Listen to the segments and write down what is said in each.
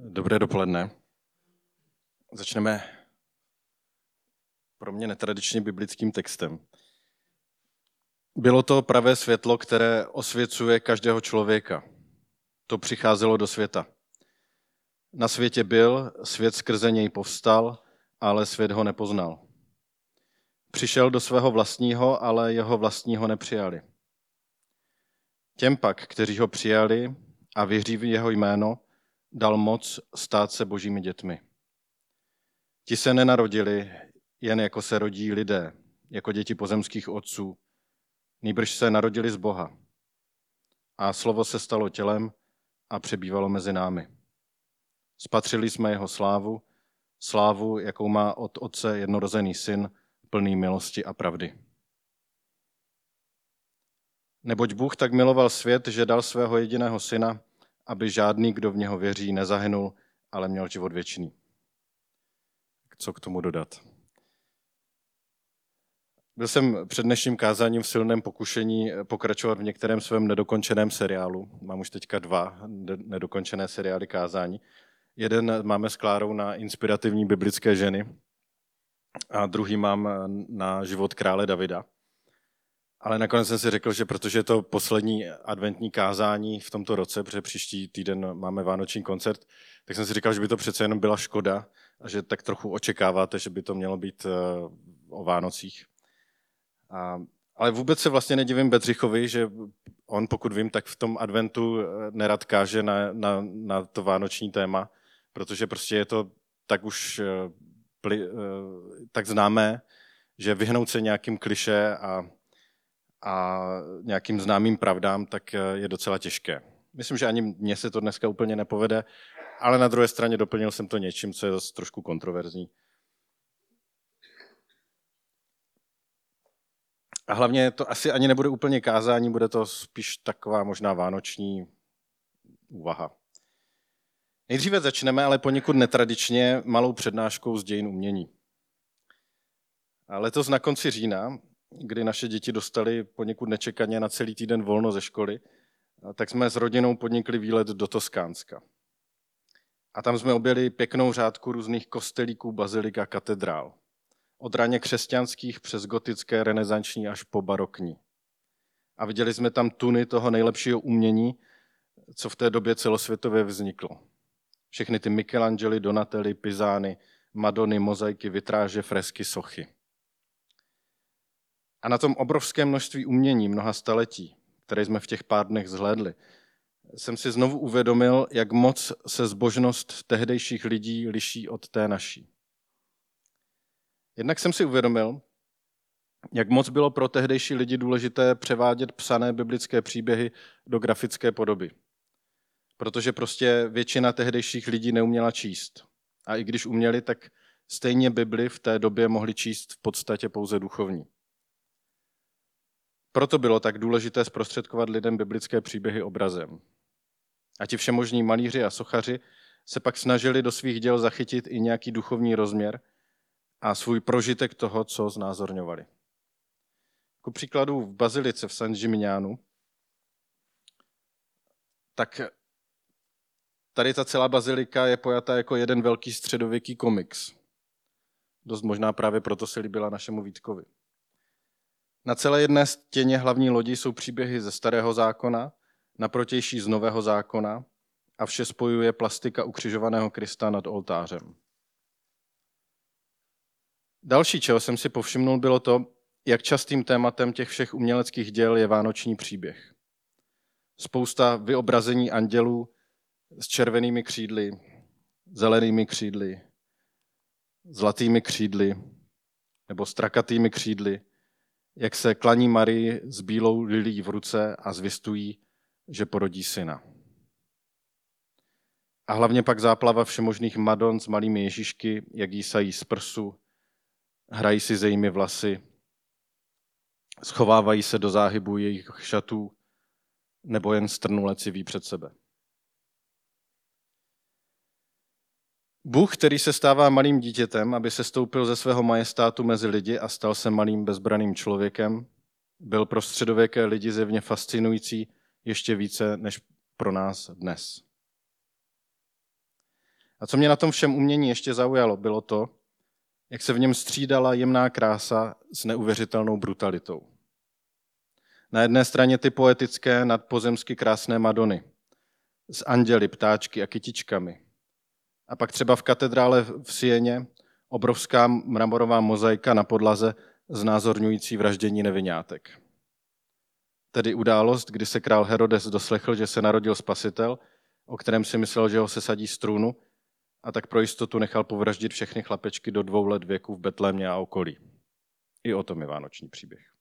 Dobré dopoledne. Začneme pro mě netradičně biblickým textem. Bylo to pravé světlo, které osvěcuje každého člověka. To přicházelo do světa. Na světě byl, svět skrze něj povstal, ale svět ho nepoznal. Přišel do svého vlastního, ale jeho vlastního nepřijali. Těm pak, kteří ho přijali a věří v jeho jméno, dal moc stát se božími dětmi. Ti se nenarodili jen jako se rodí lidé, jako děti pozemských otců, nýbrž se narodili z Boha. A slovo se stalo tělem a přebývalo mezi námi. Spatřili jsme jeho slávu, slávu, jakou má od Otce jednorozený syn, plný milosti a pravdy. Neboť Bůh tak miloval svět, že dal svého jediného syna, aby žádný, kdo v něho věří, nezahynul, ale měl život věčný. Co k tomu dodat? Byl jsem před dnešním kázáním v silném pokušení pokračovat v některém svém nedokončeném seriálu. Mám už teďka dva nedokončené seriály kázání. Jeden máme s Klárou na inspirativní biblické ženy a druhý mám na život krále Davida. Ale nakonec jsem si řekl, že protože je to poslední adventní kázání v tomto roce, protože příští týden máme vánoční koncert, tak jsem si říkal, že by to přece jenom byla škoda a že tak trochu očekáváte, že by to mělo být eh, o Vánocích. A, ale vůbec se vlastně nedivím Bedřichovi, že on, pokud vím, tak v tom adventu eh, nerad káže na, na, na to vánoční téma, protože prostě je to tak už eh, tak známé, že vyhnout se nějakým kliše a a nějakým známým pravdám, tak eh, je docela těžké. Myslím, že ani mně se to dneska úplně nepovede, ale na druhé straně doplnil jsem to něčím, co je zase trošku kontroverzní. A hlavně to asi ani nebude úplně kázání, bude to spíš taková možná vánoční úvaha. Nejdříve začneme, ale poněkud netradičně, malou přednáškou z dějin umění. A letos na konci října kdy naše děti dostali poněkud nečekaně na celý týden volno ze školy, tak jsme s rodinou podnikli výlet do Toskánska. A tam jsme objeli pěknou řádku různých kostelíků, bazilik a katedrál. Od raně křesťanských přes gotické, renesanční až po barokní. A viděli jsme tam tuny toho nejlepšího umění, co v té době celosvětově vzniklo. Všechny ty Michelangeli, Donatelli, Pizány, Madony, mozaiky, vitráže, fresky, sochy. A na tom obrovském množství umění mnoha staletí, které jsme v těch pár dnech zhlédli, jsem si znovu uvědomil, jak moc se zbožnost tehdejších lidí liší od té naší. Jednak jsem si uvědomil, jak moc bylo pro tehdejší lidi důležité převádět psané biblické příběhy do grafické podoby. Protože prostě většina tehdejších lidí neuměla číst. A i když uměli, tak stejně Bibli v té době mohli číst v podstatě pouze duchovní. Proto bylo tak důležité zprostředkovat lidem biblické příběhy obrazem. A ti všemožní malíři a sochaři se pak snažili do svých děl zachytit i nějaký duchovní rozměr a svůj prožitek toho, co znázorňovali. Ku příkladu v Bazilice v San Gimignanu, tak tady ta celá bazilika je pojata jako jeden velký středověký komiks. Dost možná právě proto se líbila našemu Vítkovi. Na celé jedné stěně hlavní lodi jsou příběhy ze starého zákona, na protější z nového zákona a vše spojuje plastika ukřižovaného Krista nad oltářem. Další, čeho jsem si povšimnul, bylo to, jak častým tématem těch všech uměleckých děl je vánoční příběh. Spousta vyobrazení andělů s červenými křídly, zelenými křídly, zlatými křídly nebo strakatými křídly, jak se klaní Marii s bílou lilí v ruce a zvěstují, že porodí syna. A hlavně pak záplava všemožných madon s malými ježišky, jak jí sají z prsu, hrají si ze jimi vlasy, schovávají se do záhybu jejich šatů, nebo jen strnule civí před sebe. Bůh, který se stává malým dítětem, aby se stoupil ze svého majestátu mezi lidi a stal se malým bezbraným člověkem, byl pro středověké lidi zjevně fascinující ještě více než pro nás dnes. A co mě na tom všem umění ještě zaujalo, bylo to, jak se v něm střídala jemná krása s neuvěřitelnou brutalitou. Na jedné straně ty poetické, nadpozemsky krásné Madony s anděli, ptáčky a kytičkami. A pak třeba v katedrále v Sieně obrovská mramorová mozaika na podlaze znázorňující vraždění nevinátek. Tedy událost, kdy se král Herodes doslechl, že se narodil spasitel, o kterém si myslel, že ho se sadí strůnu, a tak pro jistotu nechal povraždit všechny chlapečky do dvou let věku v Betlémě a okolí. I o tom je vánoční příběh.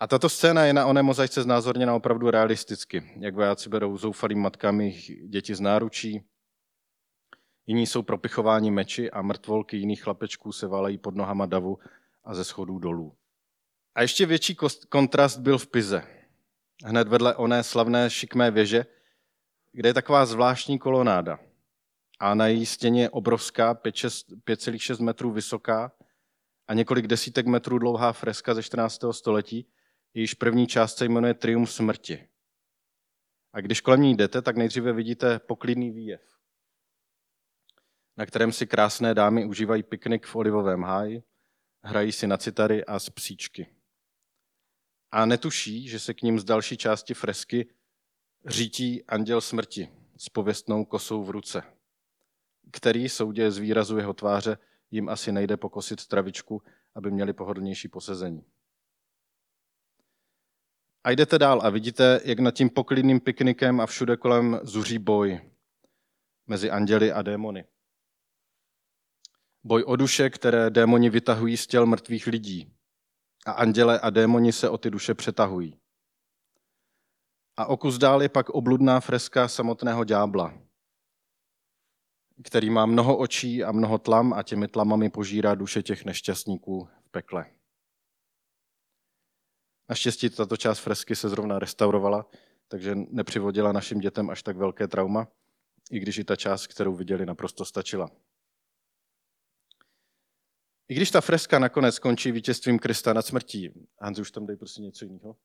A tato scéna je na oné mozaice znázorněna opravdu realisticky, jak vojáci berou zoufalým matkami děti z náručí, jiní jsou propichováni meči a mrtvolky jiných chlapečků se valají pod nohama davu a ze schodů dolů. A ještě větší kontrast byl v Pize, hned vedle oné slavné šikmé věže, kde je taková zvláštní kolonáda. A na její stěně je obrovská, 5,6 metrů vysoká a několik desítek metrů dlouhá freska ze 14. století, jejíž první část se jmenuje Triumf smrti. A když kolem ní jdete, tak nejdříve vidíte poklidný výjev, na kterém si krásné dámy užívají piknik v olivovém háji, hrají si na citary a z psíčky. A netuší, že se k ním z další části fresky řítí anděl smrti s pověstnou kosou v ruce, který soudě z výrazu jeho tváře jim asi nejde pokosit travičku, aby měli pohodlnější posezení. A jdete dál a vidíte, jak nad tím poklidným piknikem a všude kolem zuří boj mezi anděli a démony. Boj o duše, které démoni vytahují z těl mrtvých lidí. A anděle a démoni se o ty duše přetahují. A o kus dál je pak obludná freska samotného ďábla, který má mnoho očí a mnoho tlam a těmi tlamami požírá duše těch nešťastníků v pekle. Naštěstí tato část fresky se zrovna restaurovala, takže nepřivodila našim dětem až tak velké trauma, i když i ta část, kterou viděli, naprosto stačila. I když ta freska nakonec skončí vítězstvím Krista nad smrtí, Hanzi, už tam dej prostě něco jiného,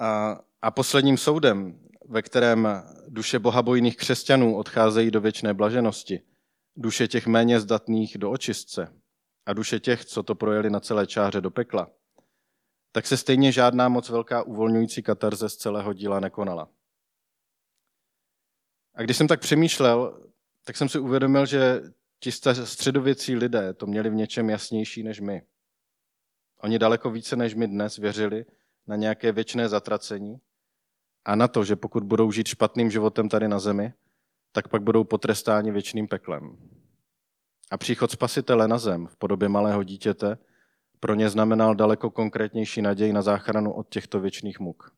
a, a posledním soudem, ve kterém duše bohabojných křesťanů odcházejí do věčné blaženosti, duše těch méně zdatných do očistce a duše těch, co to projeli na celé čáře do pekla, tak se stejně žádná moc velká uvolňující katarze z celého díla nekonala. A když jsem tak přemýšlel, tak jsem si uvědomil, že ti středověcí lidé to měli v něčem jasnější než my. Oni daleko více než my dnes věřili na nějaké věčné zatracení a na to, že pokud budou žít špatným životem tady na zemi, tak pak budou potrestáni věčným peklem. A příchod spasitele na zem v podobě malého dítěte pro ně znamenal daleko konkrétnější naději na záchranu od těchto věčných muk.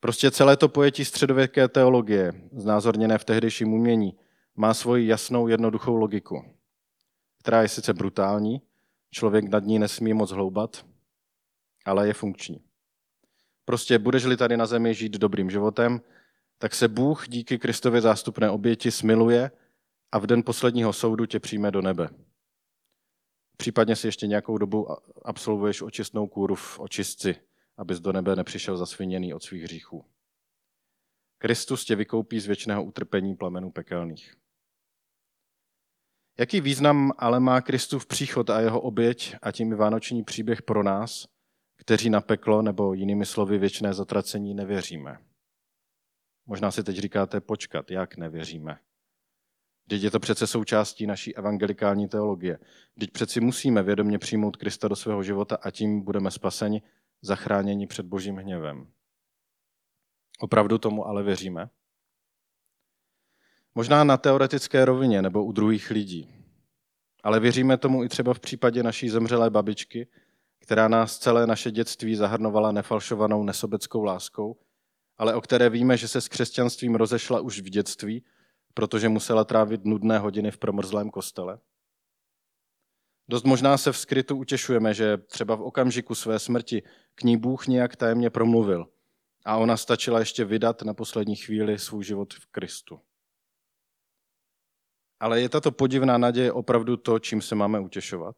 Prostě celé to pojetí středověké teologie, znázorněné v tehdejším umění, má svoji jasnou, jednoduchou logiku, která je sice brutální, člověk nad ní nesmí moc hloubat, ale je funkční. Prostě budeš-li tady na zemi žít dobrým životem, tak se Bůh díky Kristově zástupné oběti smiluje a v den posledního soudu tě přijme do nebe. Případně si ještě nějakou dobu absolvuješ očistnou kůru v očistci, abys do nebe nepřišel zasviněný od svých hříchů. Kristus tě vykoupí z věčného utrpení plamenů pekelných. Jaký význam ale má Kristův příchod a jeho oběť a tím i vánoční příběh pro nás, kteří na peklo nebo jinými slovy věčné zatracení nevěříme? Možná si teď říkáte, počkat, jak nevěříme? Teď je to přece součástí naší evangelikální teologie. Teď přeci musíme vědomě přijmout Krista do svého života a tím budeme spaseni, zachráněni před božím hněvem. Opravdu tomu ale věříme? Možná na teoretické rovině nebo u druhých lidí. Ale věříme tomu i třeba v případě naší zemřelé babičky, která nás celé naše dětství zahrnovala nefalšovanou nesobeckou láskou, ale o které víme, že se s křesťanstvím rozešla už v dětství protože musela trávit nudné hodiny v promrzlém kostele? Dost možná se v skrytu utěšujeme, že třeba v okamžiku své smrti k ní Bůh nějak tajemně promluvil a ona stačila ještě vydat na poslední chvíli svůj život v Kristu. Ale je tato podivná naděje opravdu to, čím se máme utěšovat?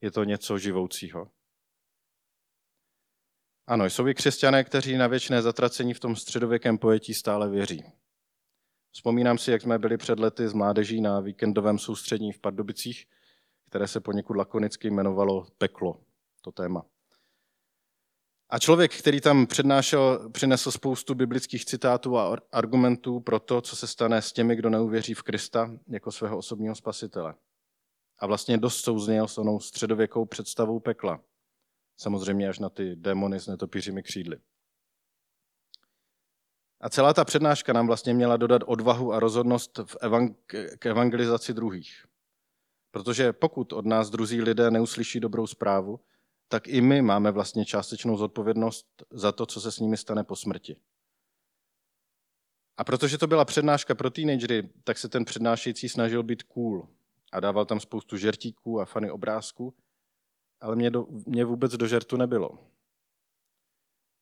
Je to něco živoucího? Ano, jsou i křesťané, kteří na věčné zatracení v tom středověkém pojetí stále věří. Vzpomínám si, jak jsme byli před lety s mládeží na víkendovém soustřední v Pardubicích, které se poněkud lakonicky jmenovalo Peklo, to téma. A člověk, který tam přednášel, přinesl spoustu biblických citátů a argumentů pro to, co se stane s těmi, kdo neuvěří v Krista jako svého osobního spasitele. A vlastně dost souzněl s onou středověkou představou pekla. Samozřejmě až na ty démony s netopířimi křídly. A celá ta přednáška nám vlastně měla dodat odvahu a rozhodnost v evang- k evangelizaci druhých. Protože pokud od nás druzí lidé neuslyší dobrou zprávu, tak i my máme vlastně částečnou zodpovědnost za to, co se s nimi stane po smrti. A protože to byla přednáška pro teenagery, tak se ten přednášející snažil být cool a dával tam spoustu žertíků a fany obrázků, ale mě, do, mě vůbec do žertu nebylo.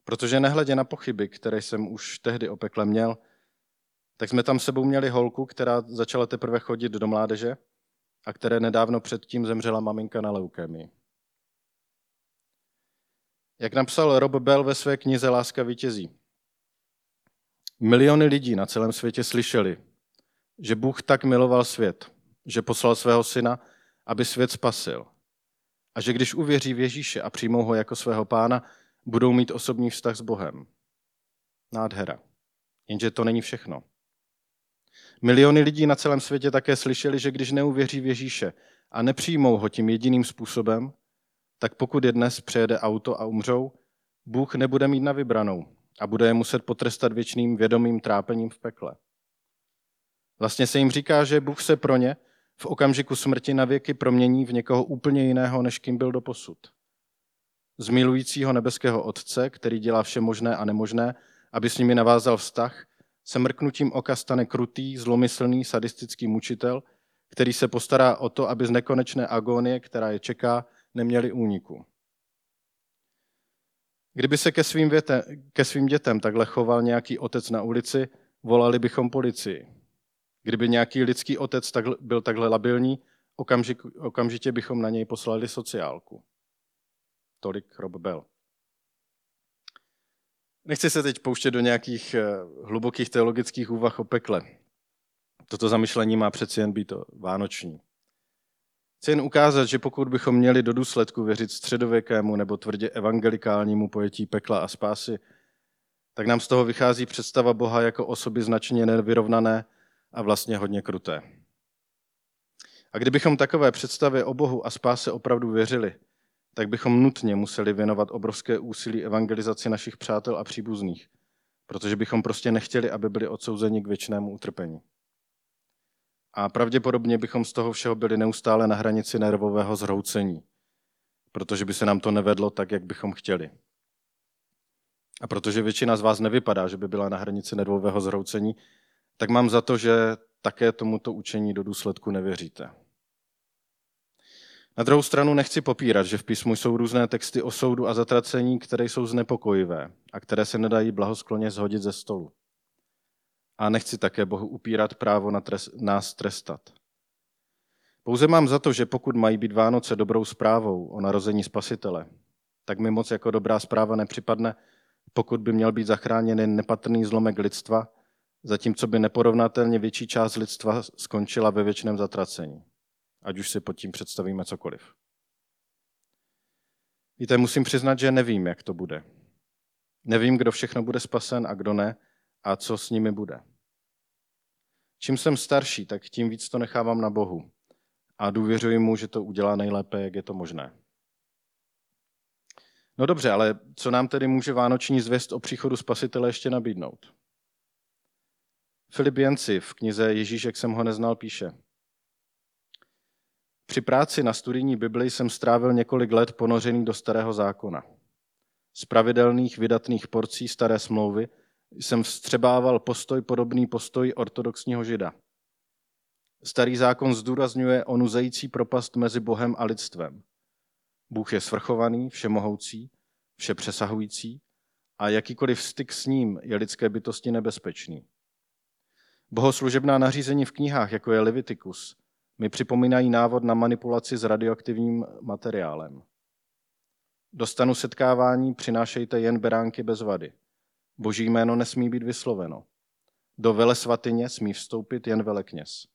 Protože nehledě na pochyby, které jsem už tehdy opekle měl, tak jsme tam sebou měli holku, která začala teprve chodit do mládeže a které nedávno předtím zemřela maminka na leukémii. Jak napsal Rob Bell ve své knize Láska vítězí. Miliony lidí na celém světě slyšeli, že Bůh tak miloval svět, že poslal svého syna, aby svět spasil. A že když uvěří v Ježíše a přijmou ho jako svého pána, budou mít osobní vztah s Bohem. Nádhera. Jenže to není všechno. Miliony lidí na celém světě také slyšeli, že když neuvěří v Ježíše a nepřijmou ho tím jediným způsobem, tak pokud je dnes přejede auto a umřou, Bůh nebude mít na vybranou a bude je muset potrestat věčným vědomým trápením v pekle. Vlastně se jim říká, že Bůh se pro ně v okamžiku smrti na věky promění v někoho úplně jiného, než kým byl doposud. Z milujícího nebeského Otce, který dělá vše možné a nemožné, aby s nimi navázal vztah, se mrknutím oka stane krutý, zlomyslný, sadistický mučitel, který se postará o to, aby z nekonečné agónie, která je čeká, neměli úniku. Kdyby se ke svým, věte, ke svým dětem takhle choval nějaký otec na ulici, volali bychom policii. Kdyby nějaký lidský otec byl takhle labilní, okamžik, okamžitě bychom na něj poslali sociálku. Tolik Rob Bell. Nechci se teď pouštět do nějakých eh, hlubokých teologických úvah o pekle. Toto zamyšlení má přeci jen být vánoční. Chci jen ukázat, že pokud bychom měli do důsledku věřit středověkému nebo tvrdě evangelikálnímu pojetí pekla a spásy, tak nám z toho vychází představa Boha jako osoby značně nevyrovnané a vlastně hodně kruté. A kdybychom takové představě o Bohu a spáse opravdu věřili, tak bychom nutně museli věnovat obrovské úsilí evangelizaci našich přátel a příbuzných, protože bychom prostě nechtěli, aby byli odsouzeni k věčnému utrpení. A pravděpodobně bychom z toho všeho byli neustále na hranici nervového zhroucení, protože by se nám to nevedlo tak, jak bychom chtěli. A protože většina z vás nevypadá, že by byla na hranici nervového zhroucení, tak mám za to, že také tomuto učení do důsledku nevěříte. Na druhou stranu nechci popírat, že v písmu jsou různé texty o soudu a zatracení, které jsou znepokojivé a které se nedají blahoskloně zhodit ze stolu. A nechci také Bohu upírat právo na trest, nás trestat. Pouze mám za to, že pokud mají být Vánoce dobrou zprávou o narození Spasitele, tak mi moc jako dobrá zpráva nepřipadne, pokud by měl být zachráněn nepatrný zlomek lidstva, zatímco by neporovnatelně větší část lidstva skončila ve věčném zatracení ať už si pod tím představíme cokoliv. Víte, musím přiznat, že nevím, jak to bude. Nevím, kdo všechno bude spasen a kdo ne a co s nimi bude. Čím jsem starší, tak tím víc to nechávám na Bohu a důvěřuji mu, že to udělá nejlépe, jak je to možné. No dobře, ale co nám tedy může vánoční zvěst o příchodu Spasitele ještě nabídnout? Filip Jenci v knize Ježíš, jak jsem ho neznal, píše – při práci na studijní Bibli jsem strávil několik let ponořený do starého zákona. Z pravidelných vydatných porcí staré smlouvy jsem vstřebával postoj podobný postoj ortodoxního žida. Starý zákon zdůrazňuje o nuzející propast mezi Bohem a lidstvem. Bůh je svrchovaný, všemohoucí, všepřesahující a jakýkoliv styk s ním je lidské bytosti nebezpečný. Bohoslužebná nařízení v knihách, jako je Leviticus, mi připomínají návod na manipulaci s radioaktivním materiálem. Dostanu setkávání přinášejte jen beránky bez vady. Boží jméno nesmí být vysloveno. Do velesvatyně smí vstoupit jen velekněz.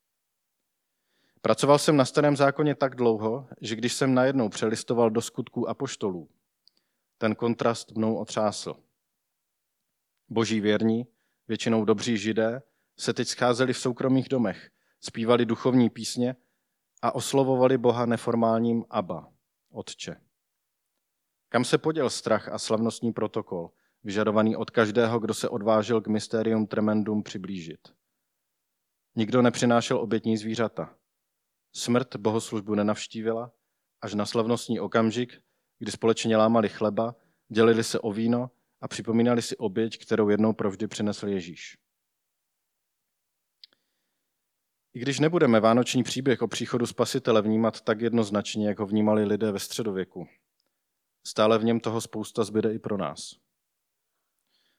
Pracoval jsem na starém zákoně tak dlouho, že když jsem najednou přelistoval do skutků apoštolů, ten kontrast mnou otřásl. Boží věrní, většinou dobří židé, se teď scházeli v soukromých domech, zpívali duchovní písně a oslovovali Boha neformálním Abba, Otče. Kam se poděl strach a slavnostní protokol, vyžadovaný od každého, kdo se odvážil k mysterium tremendum přiblížit? Nikdo nepřinášel obětní zvířata. Smrt bohoslužbu nenavštívila, až na slavnostní okamžik, kdy společně lámali chleba, dělili se o víno a připomínali si oběť, kterou jednou provždy přinesl Ježíš. I když nebudeme vánoční příběh o příchodu Spasitele vnímat tak jednoznačně, jak ho vnímali lidé ve středověku, stále v něm toho spousta zbyde i pro nás.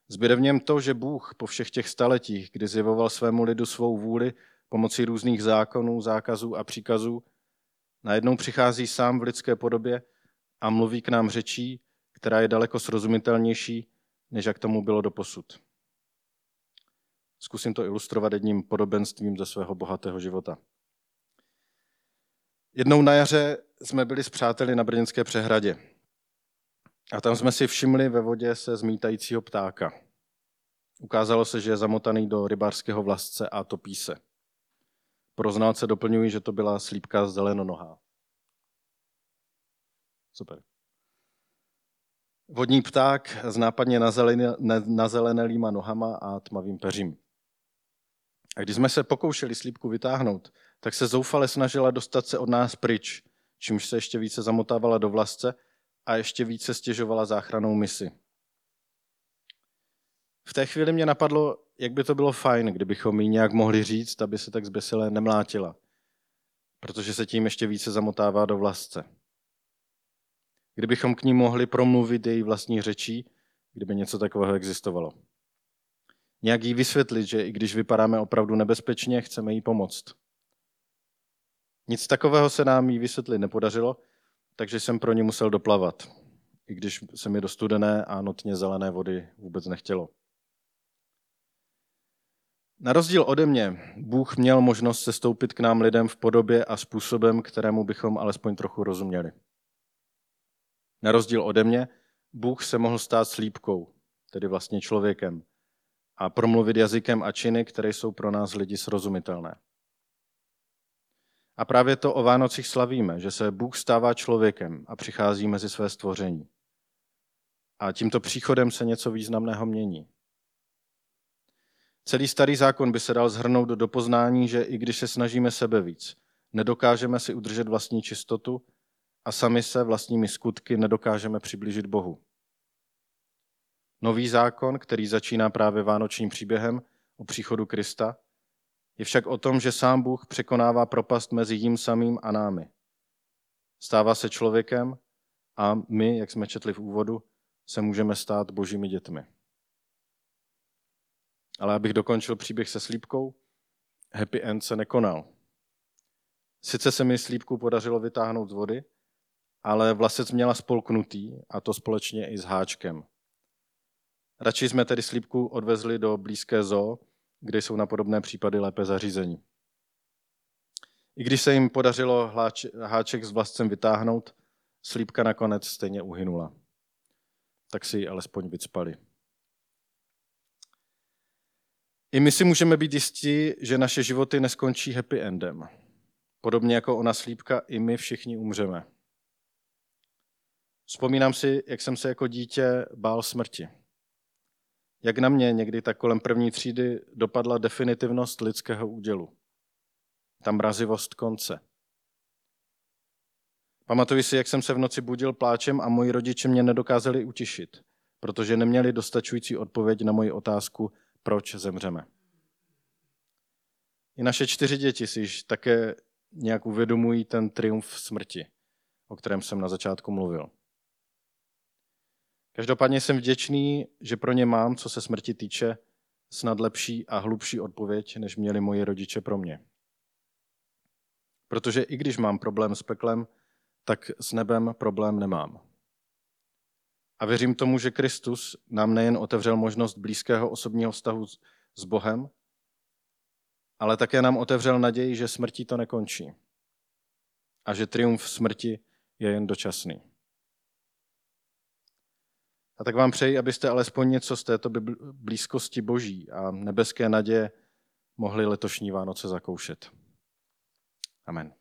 Zbyde v něm to, že Bůh po všech těch staletích, kdy zjevoval svému lidu svou vůli pomocí různých zákonů, zákazů a příkazů, najednou přichází sám v lidské podobě a mluví k nám řečí, která je daleko srozumitelnější, než jak tomu bylo doposud. Zkusím to ilustrovat jedním podobenstvím ze svého bohatého života. Jednou na jaře jsme byli s přáteli na Brněnské přehradě. A tam jsme si všimli ve vodě se zmítajícího ptáka. Ukázalo se, že je zamotaný do rybářského vlasce a topí se. Pro znalce doplňuji, že to byla slípka zelenonohá. Super. Vodní pták s nápadně nazelenelýma nohama a tmavým peřím. A když jsme se pokoušeli slípku vytáhnout, tak se zoufale snažila dostat se od nás pryč, čímž se ještě více zamotávala do vlasce a ještě více stěžovala záchranou misi. V té chvíli mě napadlo, jak by to bylo fajn, kdybychom jí nějak mohli říct, aby se tak zběsile nemlátila, protože se tím ještě více zamotává do vlasce. Kdybychom k ní mohli promluvit její vlastní řečí, kdyby něco takového existovalo. Nějak jí vysvětlit, že i když vypadáme opravdu nebezpečně, chceme jí pomoct. Nic takového se nám jí vysvětlit nepodařilo, takže jsem pro ní musel doplavat, i když se mi do studené a notně zelené vody vůbec nechtělo. Na rozdíl ode mě, Bůh měl možnost se stoupit k nám lidem v podobě a způsobem, kterému bychom alespoň trochu rozuměli. Na rozdíl ode mě, Bůh se mohl stát slípkou, tedy vlastně člověkem, a promluvit jazykem a činy, které jsou pro nás lidi srozumitelné. A právě to o Vánocích slavíme, že se Bůh stává člověkem a přichází mezi své stvoření. A tímto příchodem se něco významného mění. Celý starý zákon by se dal zhrnout do poznání, že i když se snažíme sebe víc, nedokážeme si udržet vlastní čistotu a sami se vlastními skutky nedokážeme přiblížit Bohu. Nový zákon, který začíná právě vánočním příběhem o příchodu Krista, je však o tom, že sám Bůh překonává propast mezi jím samým a námi. Stává se člověkem a my, jak jsme četli v úvodu, se můžeme stát božími dětmi. Ale abych dokončil příběh se slípkou, happy end se nekonal. Sice se mi slípku podařilo vytáhnout z vody, ale vlasec měla spolknutý a to společně i s háčkem. Radši jsme tedy slípku odvezli do blízké zoo, kde jsou na podobné případy lépe zařízení. I když se jim podařilo háček s vlascem vytáhnout, slípka nakonec stejně uhynula. Tak si ji alespoň vycpali. I my si můžeme být jistí, že naše životy neskončí happy endem. Podobně jako ona slípka, i my všichni umřeme. Vzpomínám si, jak jsem se jako dítě bál smrti. Jak na mě někdy tak kolem první třídy dopadla definitivnost lidského údělu. Ta mrazivost konce. Pamatuji si, jak jsem se v noci budil pláčem a moji rodiče mě nedokázali utišit, protože neměli dostačující odpověď na moji otázku, proč zemřeme. I naše čtyři děti si již také nějak uvědomují ten triumf smrti, o kterém jsem na začátku mluvil. Každopádně jsem vděčný, že pro ně mám, co se smrti týče, snad lepší a hlubší odpověď, než měli moji rodiče pro mě. Protože i když mám problém s peklem, tak s nebem problém nemám. A věřím tomu, že Kristus nám nejen otevřel možnost blízkého osobního vztahu s Bohem, ale také nám otevřel naději, že smrtí to nekončí a že triumf smrti je jen dočasný. A tak vám přeji, abyste alespoň něco z této blízkosti boží a nebeské naděje mohli letošní Vánoce zakoušet. Amen.